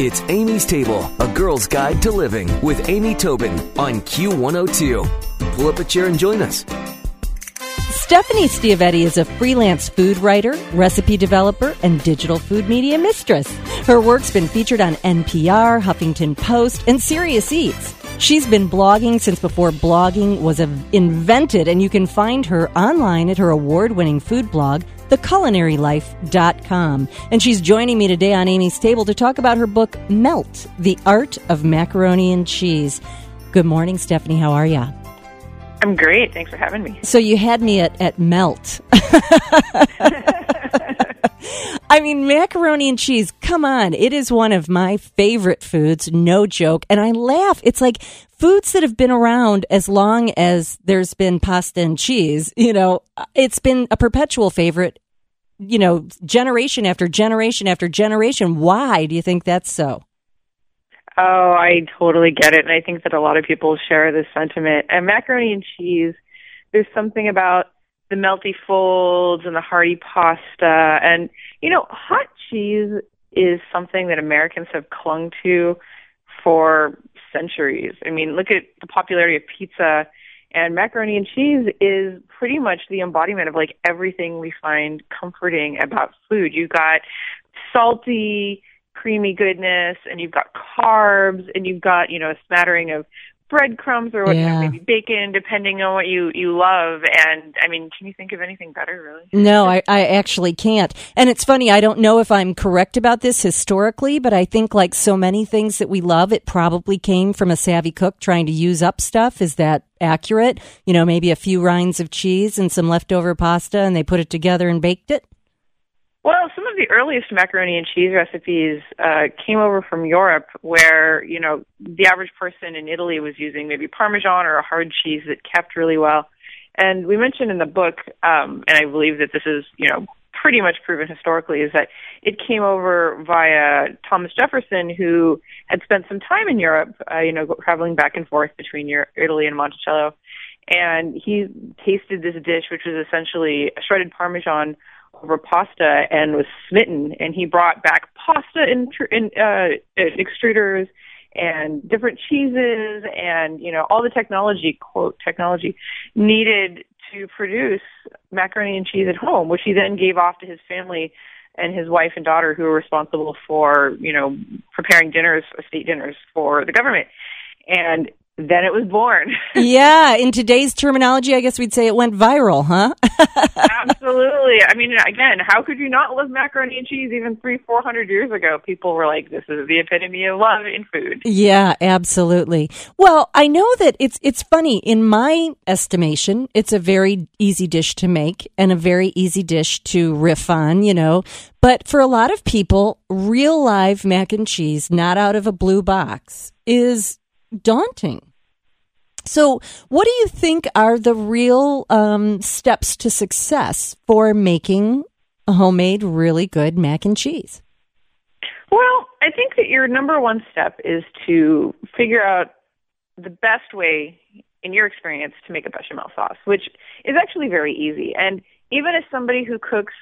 It's Amy's Table, a girl's guide to living with Amy Tobin on Q102. Pull up a chair and join us. Stephanie Stiavetti is a freelance food writer, recipe developer, and digital food media mistress. Her work's been featured on NPR, Huffington Post, and Serious Eats. She's been blogging since before blogging was invented, and you can find her online at her award winning food blog, theculinarylife.com. And she's joining me today on Amy's Table to talk about her book, Melt The Art of Macaroni and Cheese. Good morning, Stephanie. How are you? I'm great. Thanks for having me. So you had me at, at Melt. I mean, macaroni and cheese, come on. It is one of my favorite foods, no joke. And I laugh. It's like foods that have been around as long as there's been pasta and cheese. You know, it's been a perpetual favorite, you know, generation after generation after generation. Why do you think that's so? Oh, I totally get it. And I think that a lot of people share this sentiment. And macaroni and cheese, there's something about the melty folds and the hearty pasta. And, you know, hot cheese is something that Americans have clung to for centuries. I mean, look at the popularity of pizza and macaroni and cheese is pretty much the embodiment of like everything we find comforting about food. You've got salty, creamy goodness and you've got carbs and you've got, you know, a smattering of breadcrumbs or what, yeah. maybe bacon, depending on what you you love. And I mean, can you think of anything better, really? No, I, I actually can't. And it's funny. I don't know if I'm correct about this historically, but I think like so many things that we love, it probably came from a savvy cook trying to use up stuff. Is that accurate? You know, maybe a few rinds of cheese and some leftover pasta, and they put it together and baked it. Well, some of the earliest macaroni and cheese recipes uh, came over from Europe, where you know the average person in Italy was using maybe Parmesan or a hard cheese that kept really well. And we mentioned in the book, um, and I believe that this is you know pretty much proven historically, is that it came over via Thomas Jefferson, who had spent some time in Europe, uh, you know, traveling back and forth between Europe, Italy and Monticello, and he tasted this dish, which was essentially shredded Parmesan over pasta and was smitten. And he brought back pasta in, in uh, extruders and different cheeses and you know all the technology quote technology needed to produce macaroni and cheese at home, which he then gave off to his family and his wife and daughter who were responsible for you know preparing dinners, state dinners for the government. And then it was born. yeah, in today's terminology, I guess we'd say it went viral, huh? Absolutely. I mean, again, how could you not love macaroni and cheese even three, four hundred years ago? People were like, "This is the epitome of love in food." Yeah, absolutely. Well, I know that it's it's funny. In my estimation, it's a very easy dish to make and a very easy dish to riff on. You know, but for a lot of people, real live mac and cheese, not out of a blue box, is daunting. So, what do you think are the real um, steps to success for making a homemade, really good mac and cheese? Well, I think that your number one step is to figure out the best way, in your experience, to make a bechamel sauce, which is actually very easy. And even as somebody who cooks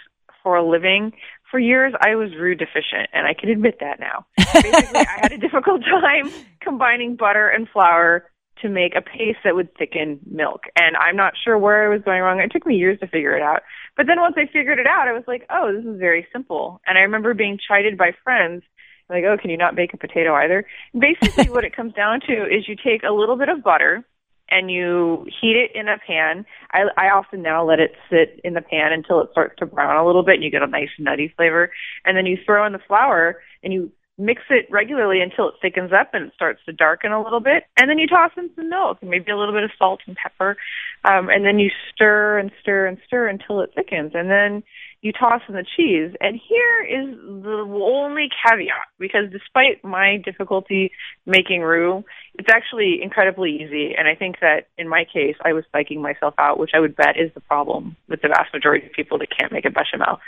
for a living, for years I was roux deficient, and I can admit that now. Basically, I had a difficult time combining butter and flour to make a paste that would thicken milk. And I'm not sure where I was going wrong. It took me years to figure it out. But then once I figured it out, I was like, oh, this is very simple. And I remember being chided by friends like, oh, can you not bake a potato either? Basically, what it comes down to is you take a little bit of butter and you heat it in a pan. I, I often now let it sit in the pan until it starts to brown a little bit and you get a nice nutty flavor. And then you throw in the flour and you mix it regularly until it thickens up and it starts to darken a little bit. And then you toss in some milk and maybe a little bit of salt and pepper. Um, and then you stir and stir and stir until it thickens. And then you toss in the cheese. And here is the only caveat, because despite my difficulty making roux, it's actually incredibly easy. And I think that in my case, I was psyching myself out, which I would bet is the problem with the vast majority of people that can't make a bechamel.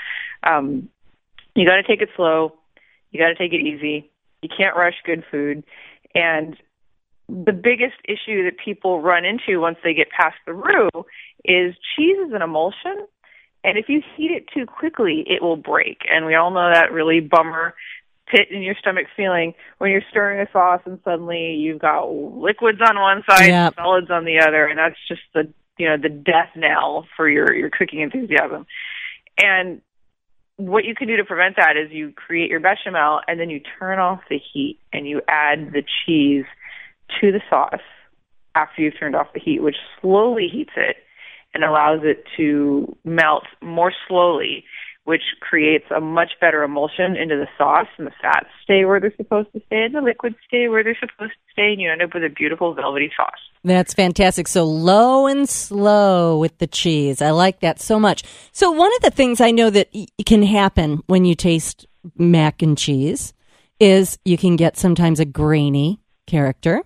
Um, you got to take it slow. You got to take it easy. You can't rush good food. And the biggest issue that people run into once they get past the roux is cheese is an emulsion and if you heat it too quickly, it will break. And we all know that really bummer pit in your stomach feeling when you're stirring a sauce and suddenly you've got liquids on one side Yep. and solids on the other, and that's just the you know the death knell for your your cooking enthusiasm. And what you can do to prevent that is you create your bechamel and then you turn off the heat and you add the cheese to the sauce after you've turned off the heat, which slowly heats it and allows it to melt more slowly, which creates a much better emulsion into the sauce and the fats stay where they're supposed to stay and the liquids stay where they're supposed to stay and you end up with a beautiful velvety sauce. That's fantastic. So low and slow with the cheese. I like that so much. So one of the things I know that can happen when you taste mac and cheese is you can get sometimes a grainy character.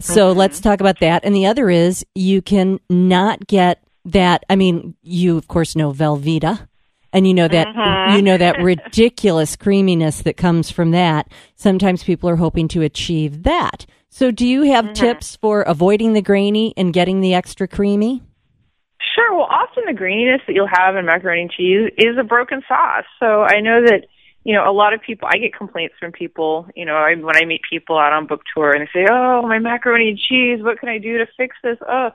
So let's talk about that. And the other is you can not get that. I mean, you of course know Velveeta. And you know that mm-hmm. you know that ridiculous creaminess that comes from that. Sometimes people are hoping to achieve that. So do you have mm-hmm. tips for avoiding the grainy and getting the extra creamy? Sure. Well, often the graininess that you'll have in macaroni and cheese is a broken sauce. So I know that, you know, a lot of people, I get complaints from people, you know, I, when I meet people out on book tour and they say, oh, my macaroni and cheese, what can I do to fix this? Oh,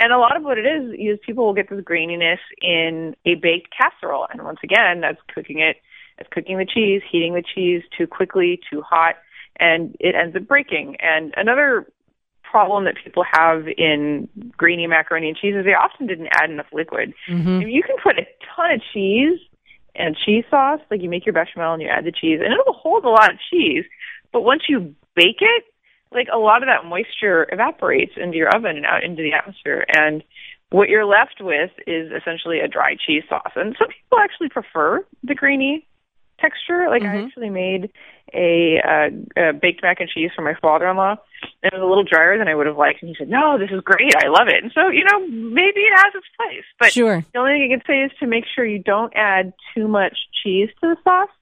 and a lot of what it is, is people will get this graininess in a baked casserole. And once again, that's cooking it, that's cooking the cheese, heating the cheese too quickly, too hot, and it ends up breaking. And another problem that people have in grainy macaroni and cheese is they often didn't add enough liquid. Mm-hmm. I mean, you can put a ton of cheese and cheese sauce, like you make your bechamel and you add the cheese, and it'll hold a lot of cheese. But once you bake it, like a lot of that moisture evaporates into your oven and out into the atmosphere, and what you're left with is essentially a dry cheese sauce. And some people actually prefer the grainy texture. Like I Mhm. actually made a, uh, a baked mac and cheese for my father-in-law. And it was a little drier than I would have liked, and he said, "No, this is great. I love it." And so, you know, maybe it has its place, but Sure. the only thing I can say is to make sure you don't add too much cheese to the sauce,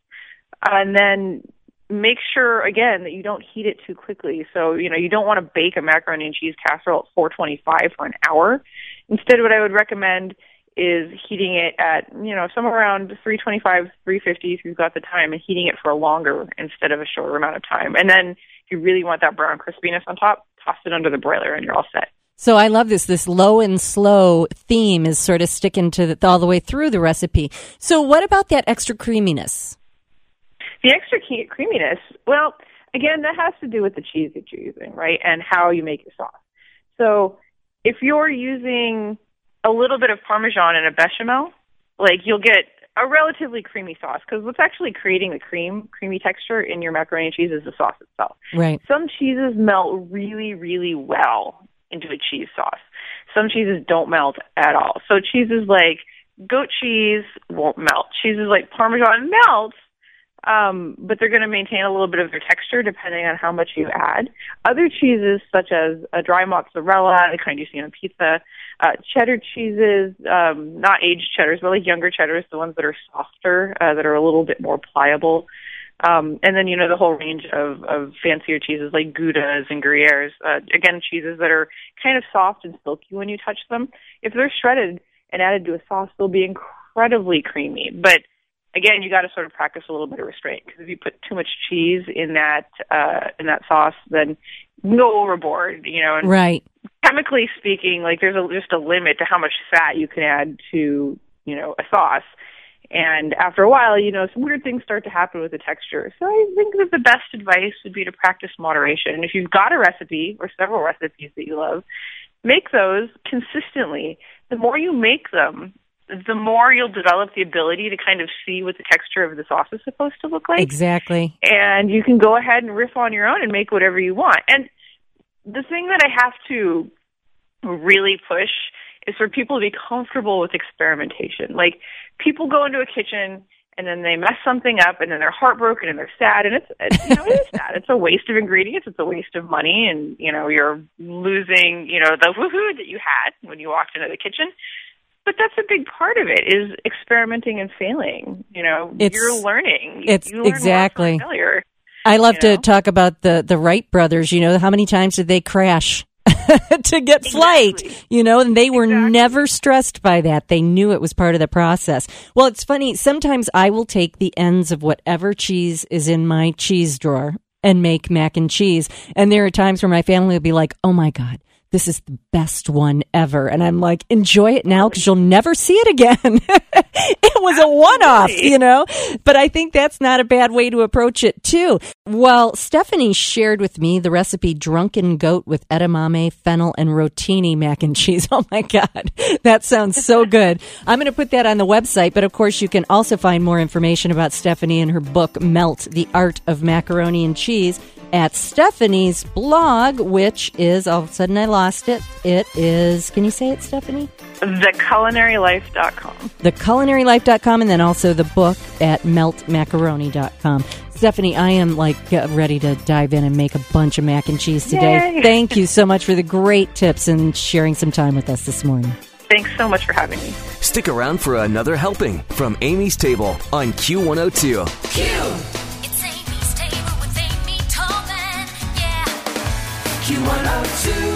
and then make sure again that you don't heat it too quickly. So you know you don't want to bake a macaroni and cheese casserole at 425 for an hour. Instead, what I would recommend is heating it at you know somewhere around 325, 350 if you've got the time, and heating it for a longer instead of a shorter amount of time. And then if you really want that brown crispiness on top, toss it under the broiler, and you're all set. So I love this. This low and slow theme is sort of sticking to the, all the way through the recipe. So what about that extra creaminess? The extra creaminess, well, again, that has to do with the cheese that you're using, right? And how you make your sauce. So if you're using a little bit of Parmesan and a bechamel, like you'll get a relatively creamy sauce because what's actually creating the cream, creamy texture in your macaroni and cheese is the sauce itself. Right. Some cheeses melt really, really well into a cheese sauce. Some cheeses don't melt at all. So cheeses like goat cheese won't melt. Cheeses like Parmesan melts, um, but they're going to maintain a little bit of their texture depending on how much you add. Other cheeses, such as a dry mozzarella, the kind you see on pizza, uh, cheddar cheeses, um, not aged cheddars, but like younger cheddars, the ones that are softer, uh, that are a little bit more pliable. Um, and then, you know, the whole range of, of fancier cheeses like Goudas and Gruyeres. Uh, again, cheeses that are kind of soft and silky when you touch them. If they're shredded and added to a sauce, they'll be incredibly creamy. But again, you got to sort of practice a little bit of restraint because if you put too much cheese in that uh, in that sauce, then go overboard. You know, and Right. chemically speaking, like there's a, just a limit to how much fat you can add to you know a sauce. And after a while, you know, some weird things start to happen with the texture. So I think that the best advice would be to practice moderation. And if you've got a recipe or several recipes that you love, make those consistently. The more you make them, the more you'll develop the ability to kind of see what the texture of the sauce is supposed to look like Exactly. and you can go ahead and riff on your own and make whatever you want. And the thing that I have to really push is for people to be comfortable with experimentation. Like people go into a kitchen and then they mess something up and then they're heartbroken and they're sad and it's, it's you know it is sad. It's a waste of ingredients, it's a waste of money and you know you're losing, you know, the woohoo that you had when you walked into the kitchen. But that's a big part of it is experimenting and failing. You know, It's- you're learning. it's you learn exactly. failure. I love You to talk about the the Wright brothers. You know, how many times did they crash? to get flight, Exactly. you know, and they were Exactly. never stressed by that. They knew it was part of the process. Well, it's funny. Sometimes I will take the ends of whatever cheese is in my cheese drawer and make mac and cheese. And there are times where my family will be like, oh my God. This is the best one ever. And I'm like, enjoy it now because you'll never see it again. it was a one off, you know? But I think that's not a bad way to approach it, too. Well, Stephanie shared with me the recipe Drunken Goat with edamame, fennel, and rotini mac and cheese. Oh my God. That sounds so good. I'm going to put that on the website, but of course, you can also find more information about Stephanie and her book, Melt the Art of Macaroni and Cheese at Stephanie's blog, which is all of a sudden I lost it. It is, can you say it, Stephanie? TheCulinaryLife.com. TheCulinaryLife.com and then also the book at meltmacaroni.com. Stephanie, I am like ready to dive in and make a bunch of mac and cheese today. Yay. Thank you so much for the great tips and sharing some time with us this morning. Thanks so much for having me. Stick around for another helping from Amy's Table on Q102. It's Q102.